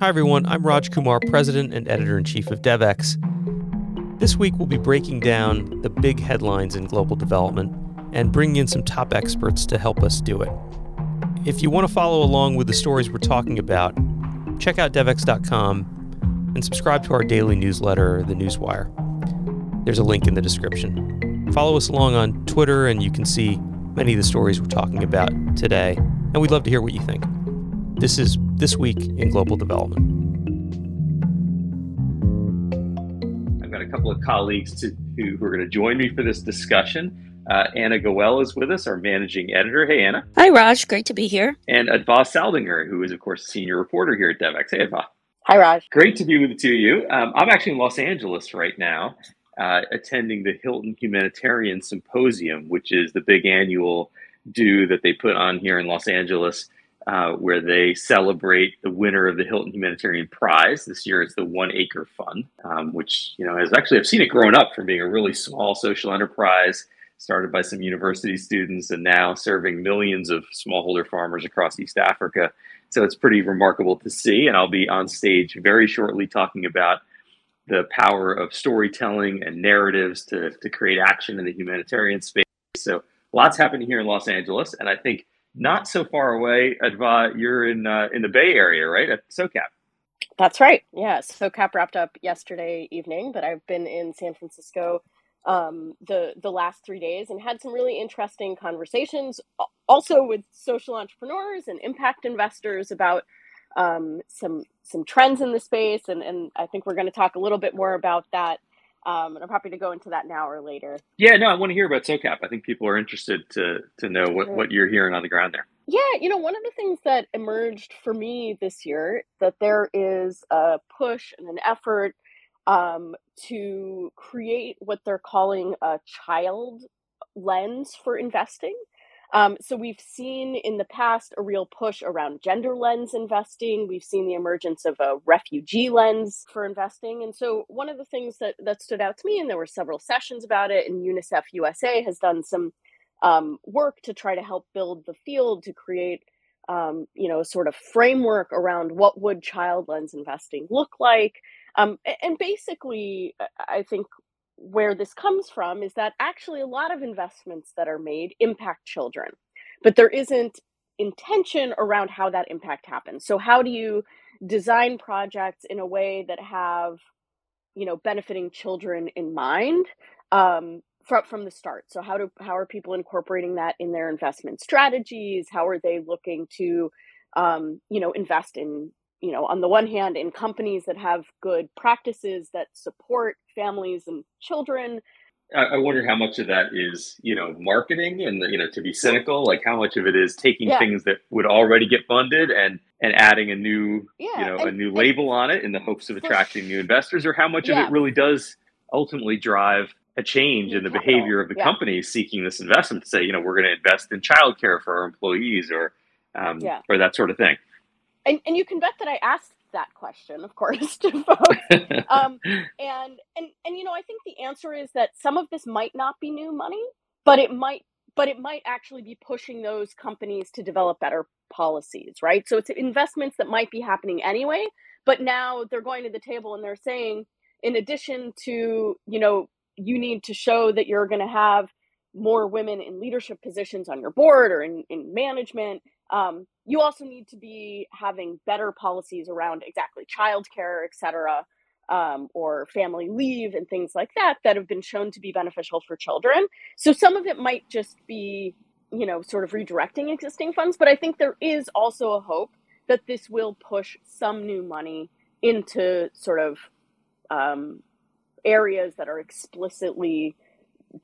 Hi, everyone. I'm Raj Kumar, President and Editor in Chief of DevEx. This week, we'll be breaking down the big headlines in global development and bringing in some top experts to help us do it. If you want to follow along with the stories we're talking about, check out devex.com and subscribe to our daily newsletter, The Newswire. There's a link in the description. Follow us along on Twitter, and you can see many of the stories we're talking about today. And we'd love to hear what you think. This is This Week in Global Development. I've got a couple of colleagues to, who, who are going to join me for this discussion. Uh, Anna Gawel is with us, our managing editor. Hey, Anna. Hi, Raj. Great to be here. And Adva Saldinger, who is, of course, a senior reporter here at DevEx. Hey, Adva. Hi, Raj. Great to be with the two of you. Um, I'm actually in Los Angeles right now, uh, attending the Hilton Humanitarian Symposium, which is the big annual do that they put on here in Los Angeles. Uh, where they celebrate the winner of the Hilton Humanitarian Prize. This year it's the One Acre Fund, um, which, you know, has actually, I've seen it growing up from being a really small social enterprise started by some university students and now serving millions of smallholder farmers across East Africa. So it's pretty remarkable to see. And I'll be on stage very shortly talking about the power of storytelling and narratives to, to create action in the humanitarian space. So lots happening here in Los Angeles. And I think not so far away, Adva, you're in, uh, in the Bay Area, right? At SOCAP. That's right. Yeah. SOCAP wrapped up yesterday evening, but I've been in San Francisco um, the the last three days and had some really interesting conversations, also with social entrepreneurs and impact investors about um, some some trends in the space, and and I think we're going to talk a little bit more about that. Um, and I'm happy to go into that now or later. Yeah, no, I want to hear about SOCAP. I think people are interested to to know what, what you're hearing on the ground there. Yeah, you know, one of the things that emerged for me this year that there is a push and an effort um, to create what they're calling a child lens for investing. Um, so we've seen in the past a real push around gender lens investing. We've seen the emergence of a refugee lens for investing. And so one of the things that, that stood out to me, and there were several sessions about it, and UNICEF USA has done some um, work to try to help build the field to create um, you know, sort of framework around what would child lens investing look like, um, and basically, I think where this comes from is that actually a lot of investments that are made impact children, but there isn't intention around how that impact happens. So, how do you design projects in a way that have, you know, benefiting children in mind? Um, from, from the start. So how do how are people incorporating that in their investment strategies? How are they looking to um, you know invest in you know, on the one hand, in companies that have good practices that support families and children. I wonder how much of that is, you know, marketing and you know, to be cynical, like how much of it is taking yeah. things that would already get funded and and adding a new, yeah, you know, and, a new label on it in the hopes of attracting new investors, or how much yeah. of it really does ultimately drive a change in the capital. behavior of the companies seeking this investment to say, you know, we're going to invest in childcare for our employees or um, or that sort of thing and, and you can bet that I asked that question, of course, to folks. um, and and and you know, I think the answer is that some of this might not be new money, but it might but it might actually be pushing those companies to develop better policies, right? So it's investments that might be happening anyway, but now they're going to the table and they're saying, in addition to, you know, you need to show that you're going to have more women in leadership positions on your board or in, in management um, you also need to be having better policies around exactly childcare, et cetera, um, or family leave and things like that that have been shown to be beneficial for children. So some of it might just be, you know, sort of redirecting existing funds, but I think there is also a hope that this will push some new money into sort of um, areas that are explicitly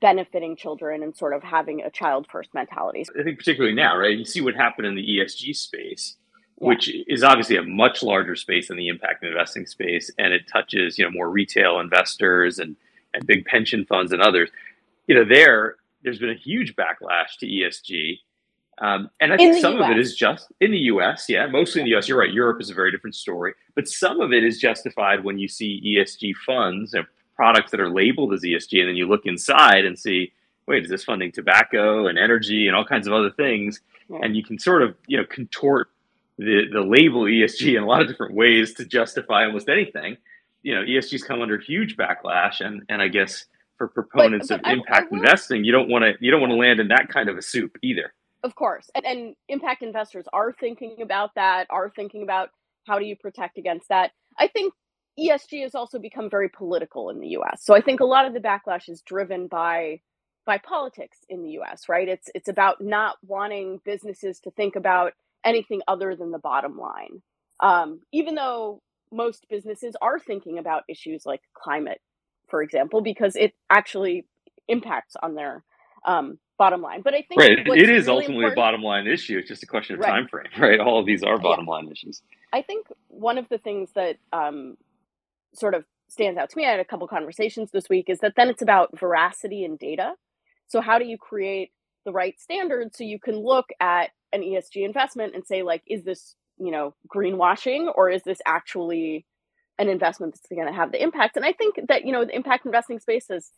benefiting children and sort of having a child first mentality. I think particularly now, right? You see what happened in the ESG space, yeah. which is obviously a much larger space than the impact investing space, and it touches you know more retail investors and and big pension funds and others. You know, there there's been a huge backlash to ESG. Um, and I think some US. of it is just in the US, yeah, mostly in the US. You're right. Europe is a very different story, but some of it is justified when you see ESG funds, and products that are labeled as ESG, and then you look inside and see, wait, is this funding tobacco and energy and all kinds of other things? Yeah. And you can sort of, you know, contort the the label ESG in a lot of different ways to justify almost anything. You know, ESG's come under huge backlash, and and I guess for proponents but, but of impact I, I investing, you don't want to you don't want to land in that kind of a soup either. Of course, and, and impact investors are thinking about that, are thinking about how do you protect against that. I think ESG has also become very political in the US. So I think a lot of the backlash is driven by by politics in the US, right? It's it's about not wanting businesses to think about anything other than the bottom line. Um, even though most businesses are thinking about issues like climate, for example, because it actually impacts on their um, bottom line. But I think right, it is really ultimately a bottom line issue. It's just a question of right. time frame, right? All of these are bottom yeah. line issues. I think one of the things that um, sort of stands out to me, I had a couple conversations this week, is that then it's about veracity and data. So how do you create the right standards so you can look at an ESG investment and say like, is this you know greenwashing or is this actually an investment that's going to have the impact? And I think that you know the impact investing space has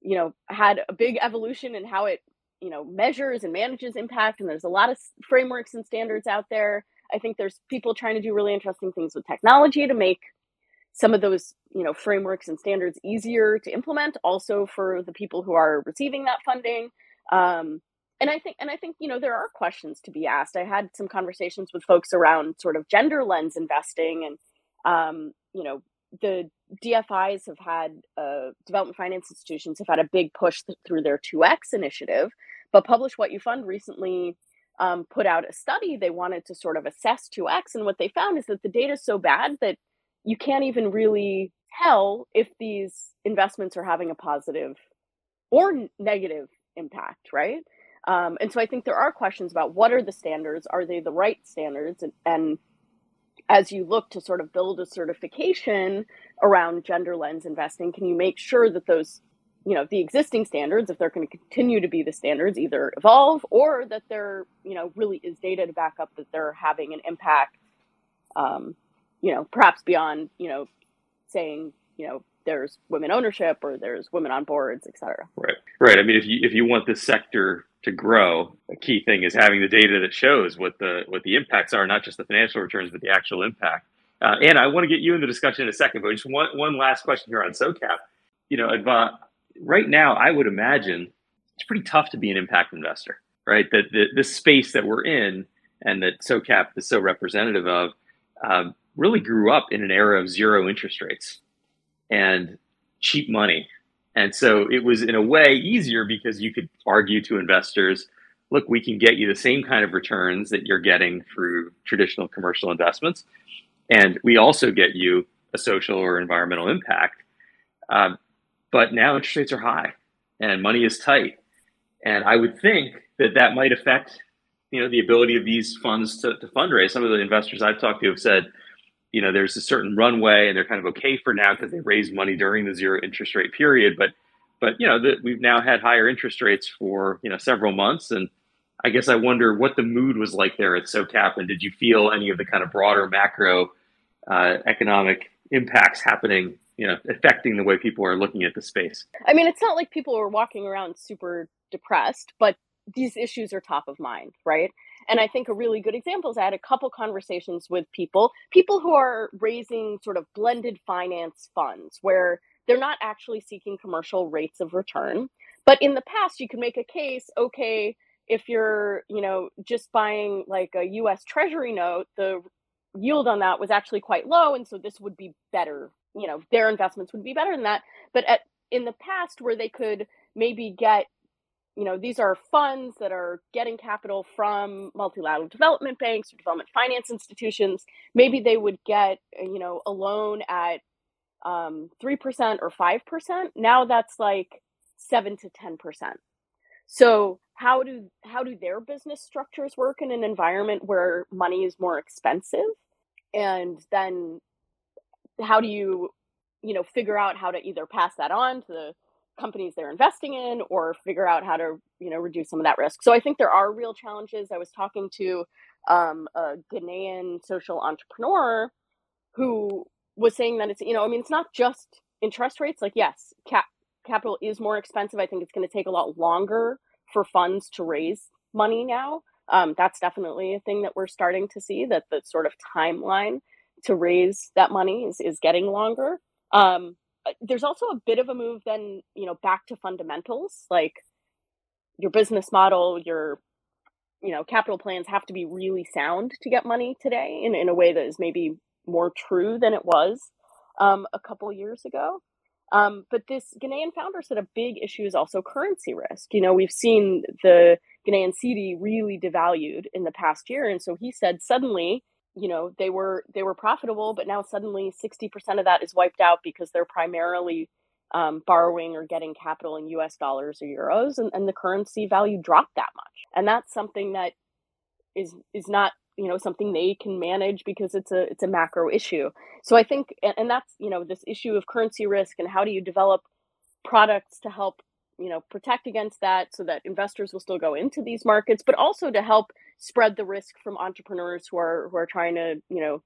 you know had a big evolution in how it you know measures and manages impact, and there's a lot of frameworks and standards out there. I think there's people trying to do really interesting things with technology to make some of those you know frameworks and standards easier to implement also for the people who are receiving that funding. Um, and i think and i think you know there are questions to be asked. I had some conversations with folks around sort of gender lens investing and um, you know the dfis have had uh, development finance institutions have had a big push th- through their 2x initiative but publish what you fund recently um, put out a study. They wanted to sort of assess 2x and what they found is that the data is so bad that you can't even really tell if these investments are having a positive or negative impact, right? Um, and so I think there are questions about what are the standards? Are they the right standards? And, and as you look to sort of build a certification around gender lens investing, can you make sure that those, you know, the existing standards, if they're going to continue to be the standards, either evolve or that there, you know, really is data to back up that they're having an impact um, you know, perhaps beyond, you know, saying, you know, there's women ownership or there's women on boards, et cetera. Right. Right. I mean, if you if you want this sector to grow, a key thing is having the data that shows what the what the impacts are, not just the financial returns, but the actual impact. Uh, and I want to get you in the discussion in a second, but just one one last question here on SOCAP. You know, Adva, right now, I would imagine it's pretty tough to be an impact investor, right? That the, this space that we're in and that SOCAP is so representative of. Um, really grew up in an era of zero interest rates and cheap money. And so it was in a way easier because you could argue to investors, look, we can get you the same kind of returns that you're getting through traditional commercial investments. And we also get you a social or environmental impact. Um, but now interest rates are high and money is tight. And I would think that that might affect, you know, the ability of these funds to, to fundraise. Some of the investors I've talked to have said, you know there's a certain runway and they're kind of okay for now because they raised money during the zero interest rate period. But but you know that we've now had higher interest rates for you know several months. And i guess i wonder what the mood was like there at socap. And did you feel any of the kind of broader macro uh, economic impacts happening you know affecting the way people are looking at the space? I mean it's not like people were walking around super depressed but these issues are top of mind right and I think a really good example is I had a couple conversations with people, people who are raising sort of blended finance funds where they're not actually seeking commercial rates of return. But in the past, you could make a case, okay, if you're, you know, just buying like a US Treasury note, the yield on that was actually quite low. And so this would be better, you know, their investments would be better than that. But at, in the past, where they could maybe get you know these are funds that are getting capital from multilateral development banks or development finance institutions. Maybe they would get you know a loan at um, 3% or 5% now that's like 7 to 10% so how do how do their business structures work in an environment where money is more expensive? And then how do you you know figure out how to either pass that on to the companies they're investing in or figure out how to you know reduce some of that risk. So i think there are real challenges. I was talking to um, a ghanaian social entrepreneur who was saying that it's you know i mean it's not just interest rates. Like yes cap capital is more expensive. I think it's going to take a lot longer for funds to raise money now. Um, that's definitely a thing that we're starting to see that the sort of timeline to raise that money is, is getting longer. Um, there's also a bit of a move then, you know, back to fundamentals like your business model, your you know, capital plans have to be really sound to get money today in, in a way that is maybe more true than it was um, a couple years ago. Um, but this Ghanaian founder said a big issue is also currency risk. You know, we've seen the Ghanaian cedi really devalued in the past year, and so he said suddenly, you know, they were they were profitable, but now suddenly sixty percent of that is wiped out because they're primarily um, borrowing or getting capital in US dollars or euros and, and the currency value dropped that much. And that's something that is is not you know something they can manage because it's a it's a macro issue so i think and, and that's you know this issue of currency risk and how do you develop products to help you know protect against that so that investors will still go into these markets but also to help spread the risk from entrepreneurs who are who are trying to you know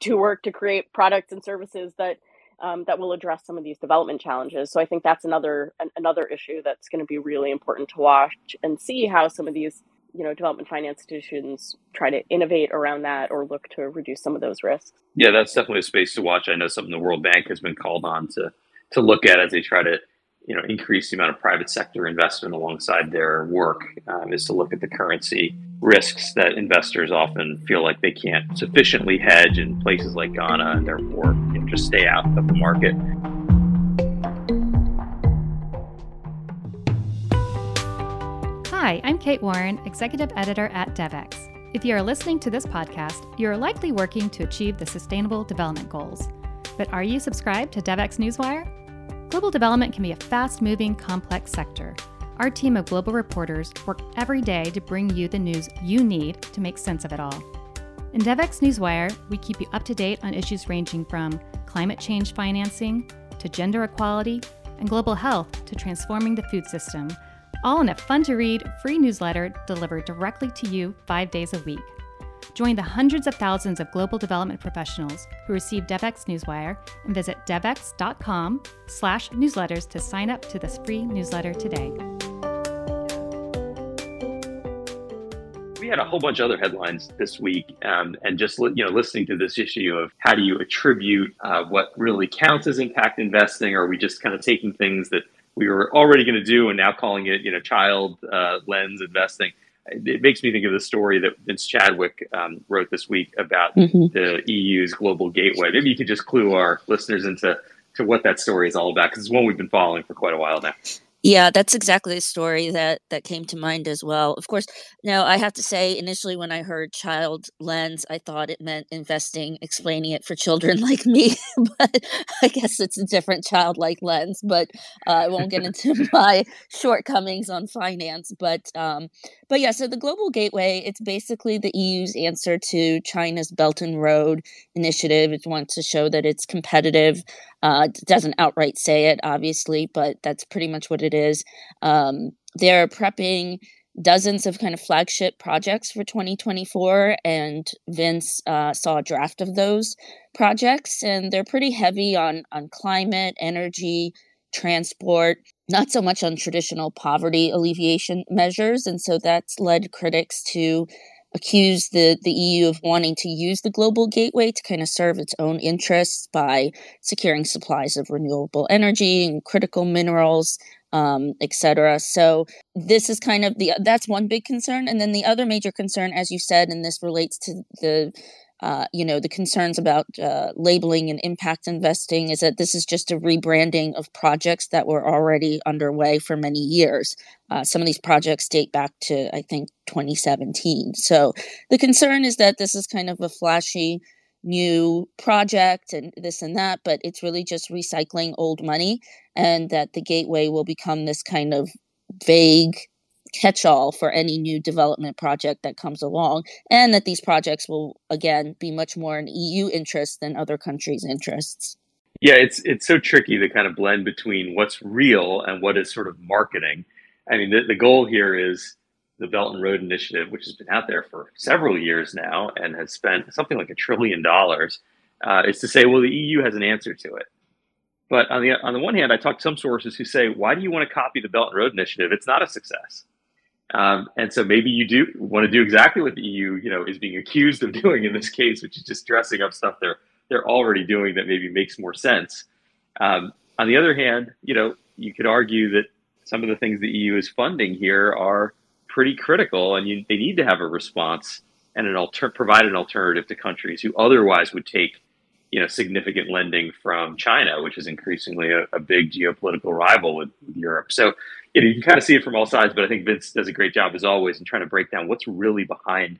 to work to create products and services that um, that will address some of these development challenges. So I think that's another an, another issue that's going to be really important to watch and see how some of these you know development finance institutions try to innovate around that or look to reduce some of those risks. Yeah, that's definitely a space to watch. I know something the World Bank has been called on to to look at as they try to you know increase the amount of private sector investment alongside their work um, is to look at the currency risks that investors often feel like they can't sufficiently hedge in places like Ghana and therefore you know, just stay out of the market. Hi, I'm Kate Warren, Executive Editor at DevEx. If you are listening to this podcast, you are likely working to achieve the Sustainable Development Goals. But are you subscribed to DevEx Newswire? Global development can be a fast moving, complex sector. Our team of global reporters work every day to bring you the news you need to make sense of it all. In DevEx Newswire, we keep you up to date on issues ranging from climate change financing to gender equality and global health to transforming the food system, all in a fun to read, free newsletter delivered directly to you five days a week. Join the hundreds of thousands of global development professionals who receive DevEx Newswire and visit devex.com slash newsletters to sign up to this free newsletter today. We had a whole bunch of other headlines this week, um, and just you know, listening to this issue of how do you attribute uh, what really counts as impact investing, or are we just kind of taking things that we were already going to do and now calling it, you know, child uh, lens investing? It makes me think of the story that Vince Chadwick um, wrote this week about mm-hmm. the EU's global gateway. Maybe you could just clue our listeners into to what that story is all about because it's one we've been following for quite a while now. Yeah, that's exactly the story that that came to mind as well. Of course, now I have to say, initially when I heard child lens, I thought it meant investing, explaining it for children like me. but I guess it's a different childlike lens. But uh, I won't get into my shortcomings on finance. But um, but yeah, so the Global Gateway, it's basically the EU's answer to China's Belt and Road initiative. It wants to show that it's competitive uh, doesn't outright say it, obviously, but that's pretty much what it is. Um, they're prepping dozens of kind of flagship projects for 2024, and Vince uh, saw a draft of those projects, and they're pretty heavy on on climate, energy, transport, not so much on traditional poverty alleviation measures, and so that's led critics to accused the, the EU of wanting to use the global gateway to kind of serve its own interests by securing supplies of renewable energy and critical minerals, um, etc. So this is kind of the that's one big concern, and then the other major concern, as you said, and this relates to the uh, you know the concerns about uh, labeling and impact investing is that this is just a rebranding of projects that were already underway for many years. Uh, some of these projects date back to i think 2017 so the concern is that this is kind of a flashy new project and this and that but it's really just recycling old money and that the gateway will become this kind of vague catch all for any new development project that comes along, and that these projects will, again, be much more in EU interest than other countries' interests. Yeah, it's it's so tricky to kind of blend between what's real and what is sort of marketing. I mean, the, the goal here is the Belt and Road Initiative, which has been out there for several years now and has spent something like a trillion dollars, uh, is to say, well, the EU has an answer to it. But on the on the one hand, I talked to some sources who say, why do you want to copy the Belt and Road Initiative? It's not a success. Um, and so maybe you do want to do exactly what the EU, you know, is being accused of doing in this case, which is just dressing up stuff they're they're already doing that maybe makes more sense. Um, on the other hand, you know, you could argue that some of the things the EU is funding here are pretty critical, and you, they need to have a response and an alter- provide an alternative to countries who otherwise would take, you know, significant lending from China, which is increasingly a, a big geopolitical rival with, Europe. So, you know, you can kind of see it from all sides, but I think Vince does a great job as always in trying to break down what's really behind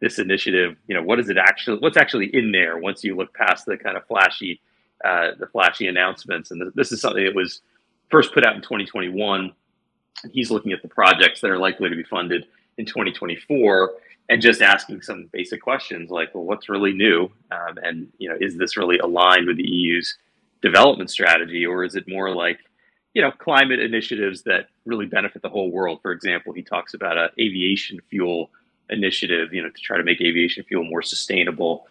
this initiative. You know, what is it actually? What's actually in there once you look past the kind of flashy, uh, the flashy announcements? And this is something that was first put out in 2021. He's looking at the projects that are likely to be funded in 2024 and just asking some basic questions like, well, what's really new? Um, and, you know, is this really aligned with the EU's development strategy or is it more like, you know, climate initiatives that really benefit the whole world? For example, he talks about an aviation fuel initiative, you know, to try to make aviation fuel more sustainable.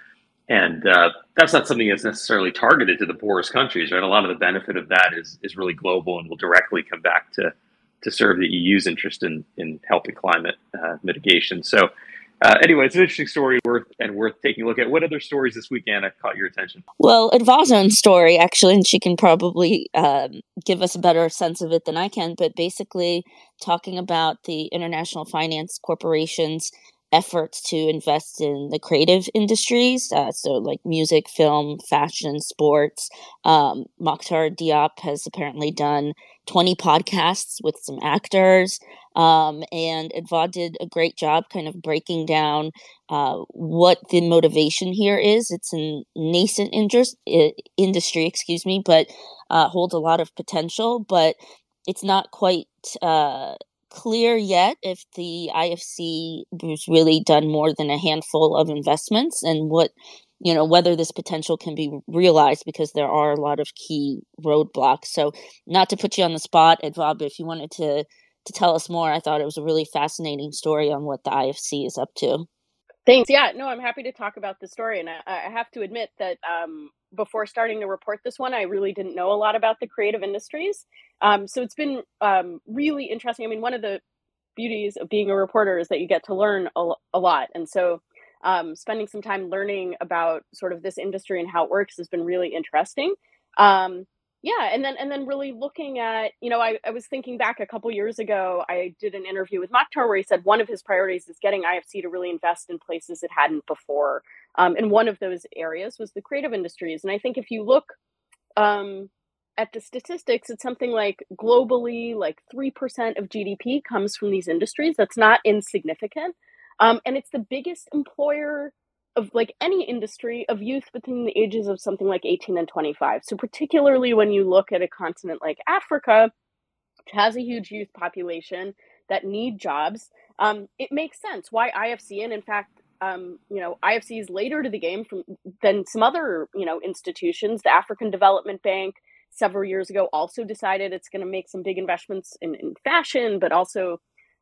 And uh, that's not something that's necessarily targeted to the poorest countries, right? A lot of the benefit of that is is really global and will directly come back to to serve the EU's interest in in helping climate uh, mitigation. So. Uh, anyway, it's an interesting story worth and worth taking a look at. What other stories this week, Anna, caught your attention? Well, Adva's story, actually, and she can probably um, give us a better sense of it than I can. But basically, talking about the International Finance Corporation's efforts to invest in the creative industries, uh, so like music, film, fashion, sports. Um, Makhtar Diop has apparently done 20 podcasts with some actors. Um, and Adva did a great job kind of breaking down uh, what the motivation here is. It's a nascent interest, industry, excuse me, but uh, holds a lot of potential, but it's not quite uh, clear yet if the IFC has really done more than a handful of investments and what you know whether this potential can be realized because there are a lot of key roadblocks. So not to put you on the spot, Adva, if you wanted to to tell us more, I thought it was a really fascinating story on what the IFC is up to. Thanks. Yeah, no, I'm happy to talk about the story, and I, I have to admit that um, before starting to report this one, I really didn't know a lot about the creative industries. Um, so it's been um, really interesting. I mean, one of the beauties of being a reporter is that you get to learn a, a lot. And so um, spending some time learning about sort of this industry and how it works has been really interesting. Um, yeah and then and then really looking at you know I, I was thinking back a couple years ago i did an interview with Makhtar where he said one of his priorities is getting ifc to really invest in places it hadn't before um, and one of those areas was the creative industries and i think if you look um, at the statistics it's something like globally like 3% of gdp comes from these industries that's not insignificant um, and it's the biggest employer of like any industry of youth between the ages of something like 18 and 25. So particularly when you look at a continent like Africa, which has a huge youth population that need jobs, um, it makes sense why IFC and in fact, um, you know, IFC is later to the game from than some other you know institutions. The African Development Bank several years ago also decided it's going to make some big investments in, in fashion, but also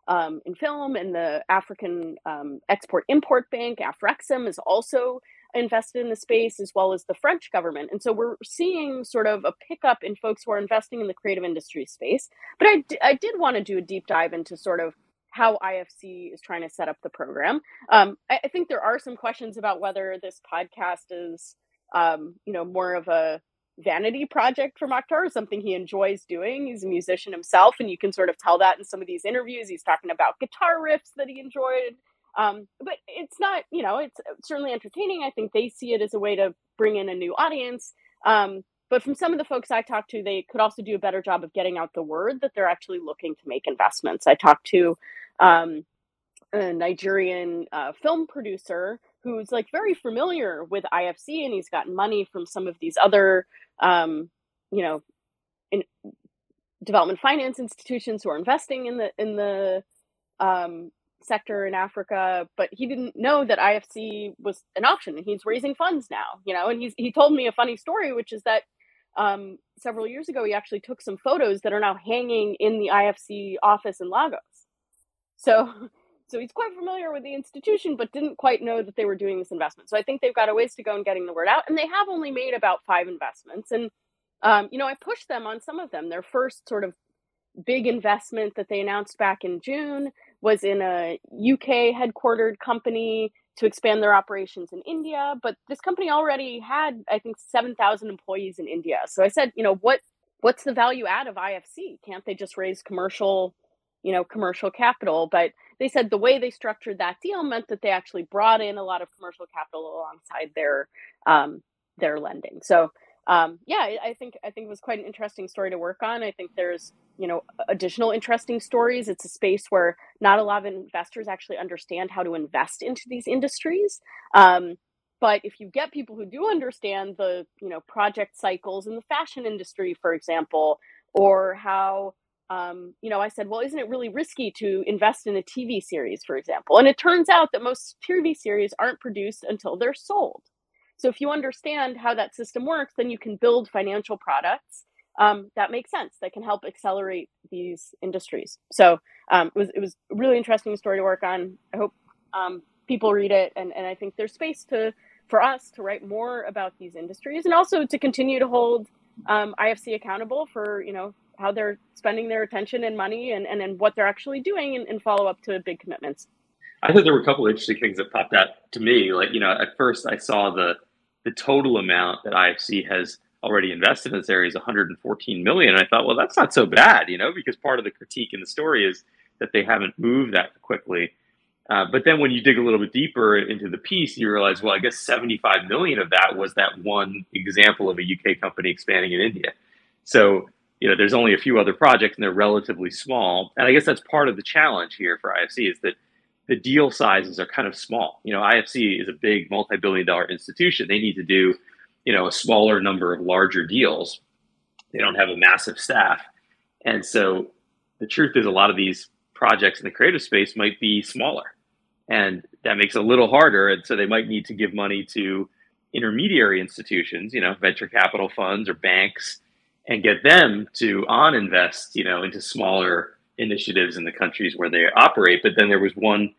um, in film, and the African um, Export Import Bank, Afrexim, is also invested in the space, as well as the French government. And so we're seeing sort of a pickup in folks who are investing in the creative industry space. But I, d- I did want to do a deep dive into sort of how IFC is trying to set up the program. Um, I, I, think there are some questions about whether this podcast is, um, you know, more of a vanity project for Makhtar, is something he enjoys doing. He's a musician himself, and you can sort of tell that in some of these interviews. He's talking about guitar riffs that he enjoyed. Um, but it's not, you know, it's certainly entertaining. I think they see it as a way to bring in a new audience. Um, but from some of the folks I talked to, they could also do a better job of getting out the word that they're actually looking to make investments. I talked to um, a Nigerian uh, film producer who's like very familiar with IFC and he's gotten money from some of these other um, you know, in development finance institutions who are investing in the in the um, sector in Africa, but he didn't know that IFC was an option, and he's raising funds now. You know, and he's he told me a funny story, which is that um, several years ago he actually took some photos that are now hanging in the IFC office in Lagos. So. So he's quite familiar with the institution, but didn't quite know that they were doing this investment. So I think they've got a ways to go in getting the word out, and they have only made about five investments. And um, you know, I pushed them on some of them. Their first sort of big investment that they announced back in June was in a UK headquartered company to expand their operations in India, but this company already had, I think, 7,000 employees in India. So I said, you know, what what's the value add of IFC? Can't they just raise commercial, you know, commercial capital? But they said the way they structured that deal meant that they actually brought in a lot of commercial capital alongside their um, their lending. So um, yeah, I think I think it was quite an interesting story to work on. I think there's you know additional interesting stories. It's a space where not a lot of investors actually understand how to invest into these industries. Um, but if you get people who do understand the you know project cycles in the fashion industry, for example, or how um, you know, I said, well, isn't it really risky to invest in a TV series, for example? And it turns out that most TV series aren't produced until they're sold. So if you understand how that system works, then you can build financial products um, that make sense that can help accelerate these industries. So um, it was it was a really interesting story to work on. I hope um, people read it, and and I think there's space to for us to write more about these industries, and also to continue to hold um, IFC accountable for you know how they're spending their attention and money, and and, and what they're actually doing, and, and follow up to big commitments. I thought there were a couple of interesting things that popped out to me. Like you know, at first I saw the the total amount that IFC has already invested in this area is 114 million. And I thought, well, that's not so bad, you know, because part of the critique in the story is that they haven't moved that quickly. Uh, but then when you dig a little bit deeper into the piece, you realize, well, I guess 75 million of that was that one example of a UK company expanding in India. So, you know, there's only a few other projects and they're relatively small. And I guess that's part of the challenge here for IFC is that the deal sizes are kind of small. You know, IFC is a big multi-billion dollar institution. They need to do, you know, a smaller number of larger deals. They don't have a massive staff. And so the truth is a lot of these projects in the creative space might be smaller. And that makes it a little harder. And so they might need to give money to intermediary institutions, you know, venture capital funds or banks, and get them to on invest, you know, into smaller initiatives in the countries where they operate. But then there was one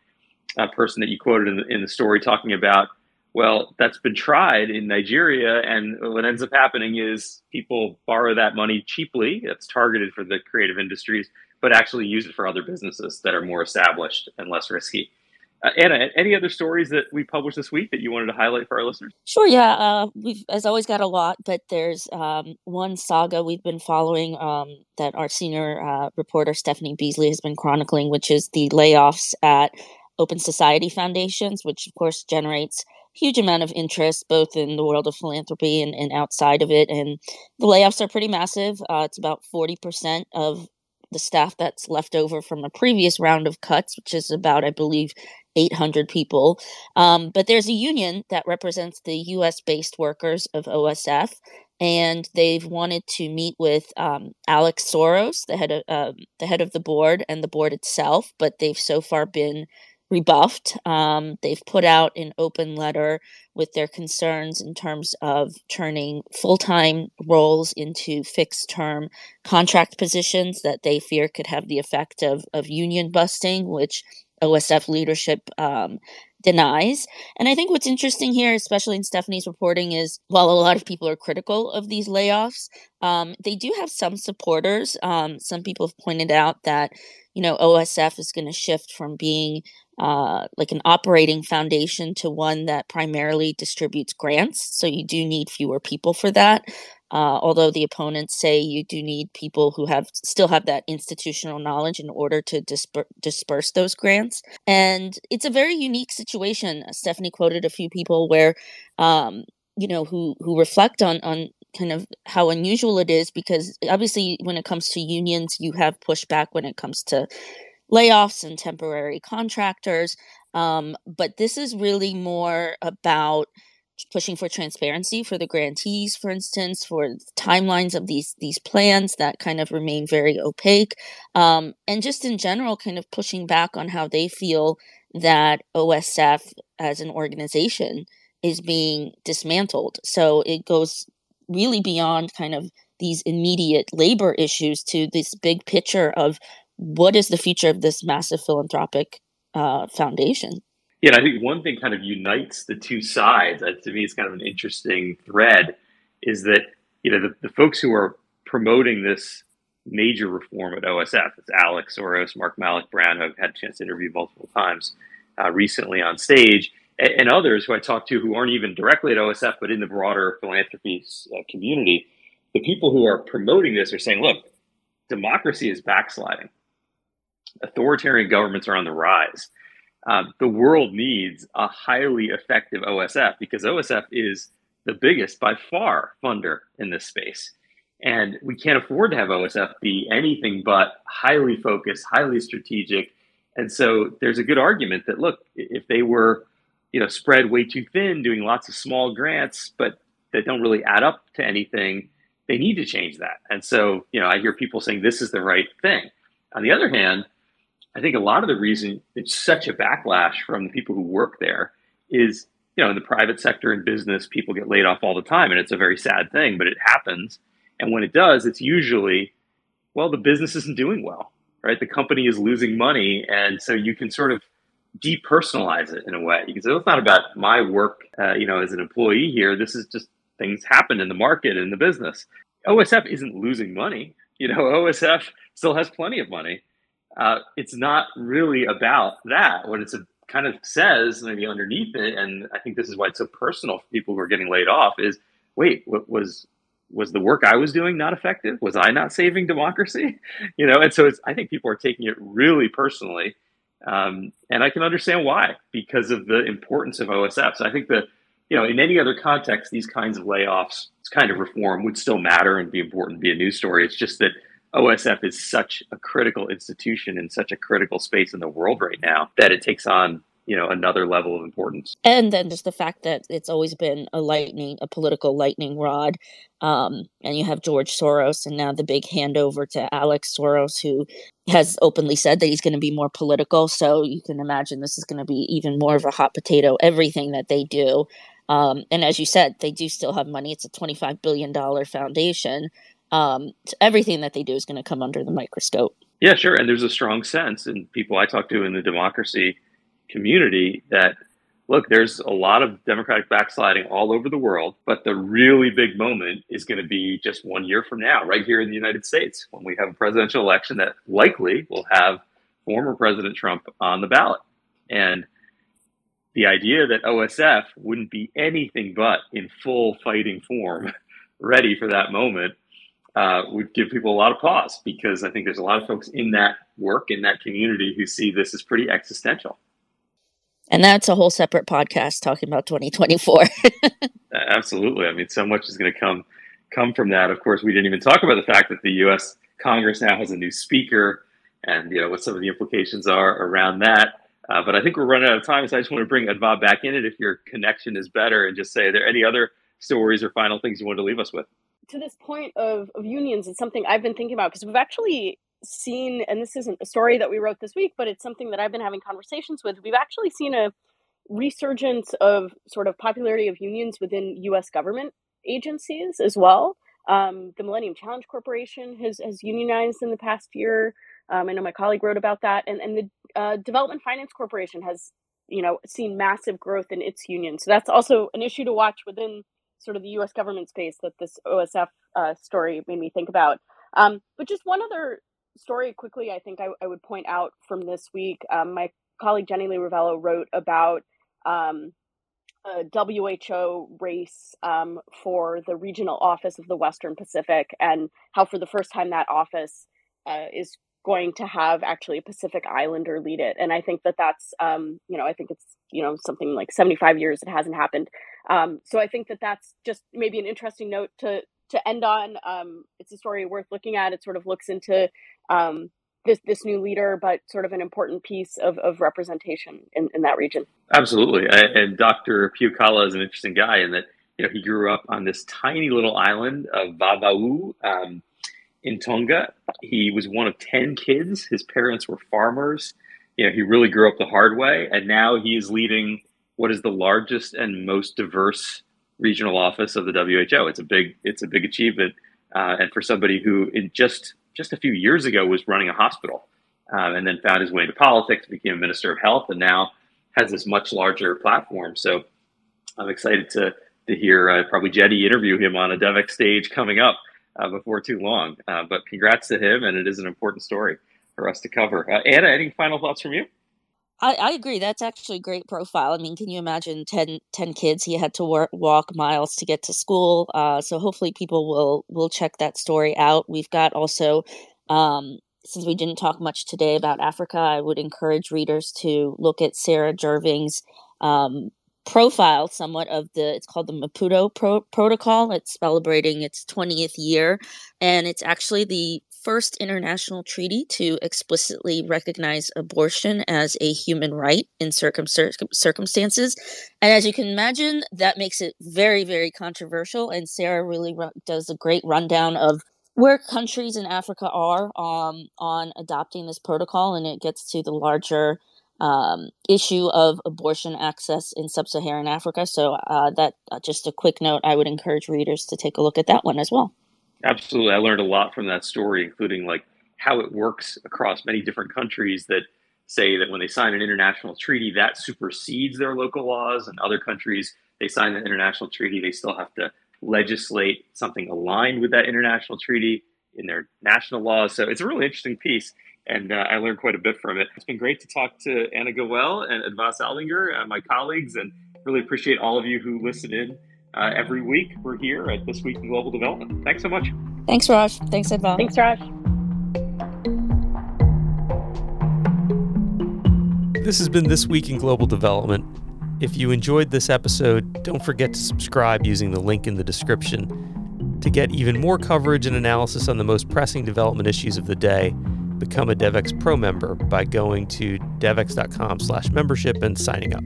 uh, person that you quoted in the, in the story talking about, well, that's been tried in Nigeria, and what ends up happening is people borrow that money cheaply. It's targeted for the creative industries, but actually use it for other businesses that are more established and less risky. Uh, Anna, any other stories that we published this week that you wanted to highlight for our listeners? Sure. Yeah, uh, we've as always got a lot, but there's um, one saga we've been following um, that our senior uh, reporter Stephanie Beasley has been chronicling, which is the layoffs at Open Society Foundations, which of course generates huge amount of interest both in the world of philanthropy and, and outside of it. And the layoffs are pretty massive. Uh, it's about 40% of the staff that's left over from a previous round of cuts, which is about, I believe, 800 people. Um, but there's a union that represents the US based workers of OSF. And they've wanted to meet with um, Alex Soros, the head of uh, the head of the board, and the board itself. But they've so far been rebuffed. Um, they've put out an open letter with their concerns in terms of turning full time roles into fixed term contract positions that they fear could have the effect of, of union busting, which OSF leadership um, denies. And I think what's interesting here, especially in Stephanie's reporting, is while a lot of people are critical of these layoffs, um, they do have some supporters. Um, some people have pointed out that, you know, OSF is going to shift from being uh, like an operating foundation to one that primarily distributes grants. So you do need fewer people for that. Uh, although the opponents say you do need people who have still have that institutional knowledge in order to disper- disperse those grants, and it's a very unique situation. Stephanie quoted a few people where, um, you know, who who reflect on on kind of how unusual it is because obviously when it comes to unions, you have pushback when it comes to layoffs and temporary contractors. Um, but this is really more about pushing for transparency for the grantees, for instance, for timelines of these these plans that kind of remain very opaque, um, and just in general, kind of pushing back on how they feel that OSF as an organization is being dismantled. So it goes really beyond kind of these immediate labor issues to this big picture of what is the future of this massive philanthropic uh, foundation? Yeah, I think one thing kind of unites the two sides. Uh, to me, it's kind of an interesting thread. Is that you know the, the folks who are promoting this major reform at OSF. It's Alex Soros, Mark Malloch Brown, who I've had a chance to interview multiple times uh, recently on stage, and, and, others who I talked to who aren't even directly at OSF, but in the broader philanthropy uh, community. The people who are promoting this are saying, look, democracy is backsliding. Authoritarian governments are on the rise. Um, the world needs a highly effective OSF because OSF is the biggest by far funder in this space. And we can't afford to have OSF be anything but highly focused, highly strategic. And so there's a good argument that look, if they were, you know, spread way too thin, doing lots of small grants, but that don't really add up to anything, they need to change that. And so, you know, I hear people saying this is the right thing. On the other hand, I think a lot of the reason it's such a backlash from the people who work there is, you know, in the private sector and business, people get laid off all the time, and it's a very sad thing, but it happens. And when it does, it's usually, well, the business isn't doing well, right? The company is losing money, and so you can sort of depersonalize it in a way. You can say, it's not about my work, uh, you know, as an employee here. This is just things happen in the market and the business. OSF isn't losing money. You know, OSF still has plenty of money uh, it's not really about that. What it's a, kind of says, maybe underneath it, and I think this is why it's so personal for people who are getting laid off, is wait, what was was the work I was doing not effective? Was I not saving democracy? You know, and so it's, I think people are taking it really personally, um, and I can understand why because of the importance of OSF. So I think that you know, in any other context, these kinds of layoffs, this kind of reform would still matter and be important, be a news story. It's just that OSF is such a critical institution in such a critical space in the world right now that it takes on you know another level of importance. And then just the fact that it's always been a lightning a political lightning rod um, and you have george soros and now the big handover to alex soros who has openly said that he's going to be more political. So you can imagine this is going to be even more of a hot potato everything that they do. Um, and as you said they do still have money. It's a $25 billion foundation um, everything that they do is going to come under the microscope. Yeah, sure. And there's a strong sense in people I talk to in the democracy community that look, there's a lot of democratic backsliding all over the world, but the really big moment is going to be just one year from now, right here in the United States, when we have a presidential election that likely will have former President Trump on the ballot. And the idea that OSF wouldn't be anything but in full fighting form, ready for that moment, uh, would give people a lot of pause because I think there's a lot of folks in that work in that community who see this as pretty existential. And that's a whole separate podcast talking about 2024. Absolutely. I mean, so much is going to come come from that. Of course, we didn't even talk about the fact that the U.S. Congress now has a new speaker, and you know what some of the implications are around that. Uh, but I think we're running out of time, so I just want to bring Adva back in it if your connection is better, and just say, are there any other stories or final things you want to leave us with? To this point of, of unions, it's something I've been thinking about because we've actually seen, and this isn't a story that we wrote this week, but it's something that I've been having conversations with. We've actually seen a resurgence of sort of popularity of unions within US government agencies as well. Um, the Millennium Challenge Corporation has, has unionized in the past year. Um, I know my colleague wrote about that, and and the uh, Development Finance Corporation has you know seen massive growth in its union. So that's also an issue to watch within sort of the U.S. government space that this OSF uh, story made me think about. Um, but just one other story quickly, I think I, I would point out from this week. Um, my colleague Jenny Lei Ravelo wrote about um, a WHO race um, for the regional office of the Western Pacific and how, for the first time, that office uh, is going to have actually a Pacific Islander lead it. And I think that that's, um, you know, I think it's, you know, something like 75 years it hasn't happened. Um, so I think that that's just maybe an interesting note to to end on. Um, it's a story worth looking at. It sort of looks into um, this this new leader, but sort of an important piece of, of representation in, in that region. Absolutely, and Dr. Piukala is an interesting guy in that you know he grew up on this tiny little island of Vava'u um, in Tonga. He was one of ten kids. His parents were farmers. You know, he really grew up the hard way, and now he is leading what is the largest and most diverse regional office of the WHO. It's a big it's a big achievement, uh, and for somebody who in just just a few years ago was running a hospital, um, and then found his way into politics, became a minister of health, and now has this much larger platform. So I'm excited to to hear uh, probably Jenny interview him on a DevEx stage coming up uh, before too long. Uh, but congrats to him, and it is an important story for us to cover. Uh, Anna, any final thoughts from you? I, I, agree. That's actually a great profile. I mean, can you imagine 10, 10 kids he had to work, walk miles to get to school? Uh, so hopefully people will will check that story out. We've got also, um, since we didn't talk much today about Africa, I would encourage readers to look at Sarah Jerving's um, profile somewhat of the it's called the Maputo Pro- Protocol. It's celebrating its 20th year and it's actually the first international treaty to explicitly recognize abortion as a human right in circum- circumstances. And as you can imagine, that makes it very, very controversial. And Sarah really does a great rundown of where countries in Africa are um, on adopting this protocol, and it gets to the larger um, issue of abortion access in sub-Saharan Africa. So uh, that uh, just a quick note, I would encourage readers to take a look at that one as well. Absolutely, I learned a lot from that story, including like how it works across many different countries that say that when they sign an international treaty, that supersedes their local laws, and other countries they sign an international treaty, they still have to legislate something aligned with that international treaty in their national laws. So it's a really interesting piece and uh, I learned quite a bit from it. It's been great to talk to Anna Gawel and Adva Saldinger, uh, my colleagues, and really appreciate all of you who listen in uh, every week. We're here at This Week in Global Development. Thanks so much. Thanks, Raj. Thanks, Advas. Thanks, Raj. This has been This Week in Global Development. If you enjoyed this episode, don't forget to subscribe using the link in the description. To get even more coverage and analysis on the most pressing development issues of the day, become a Devex Pro member by going to devex.com slash membership and signing up.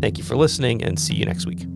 Thank you for listening and see you next week.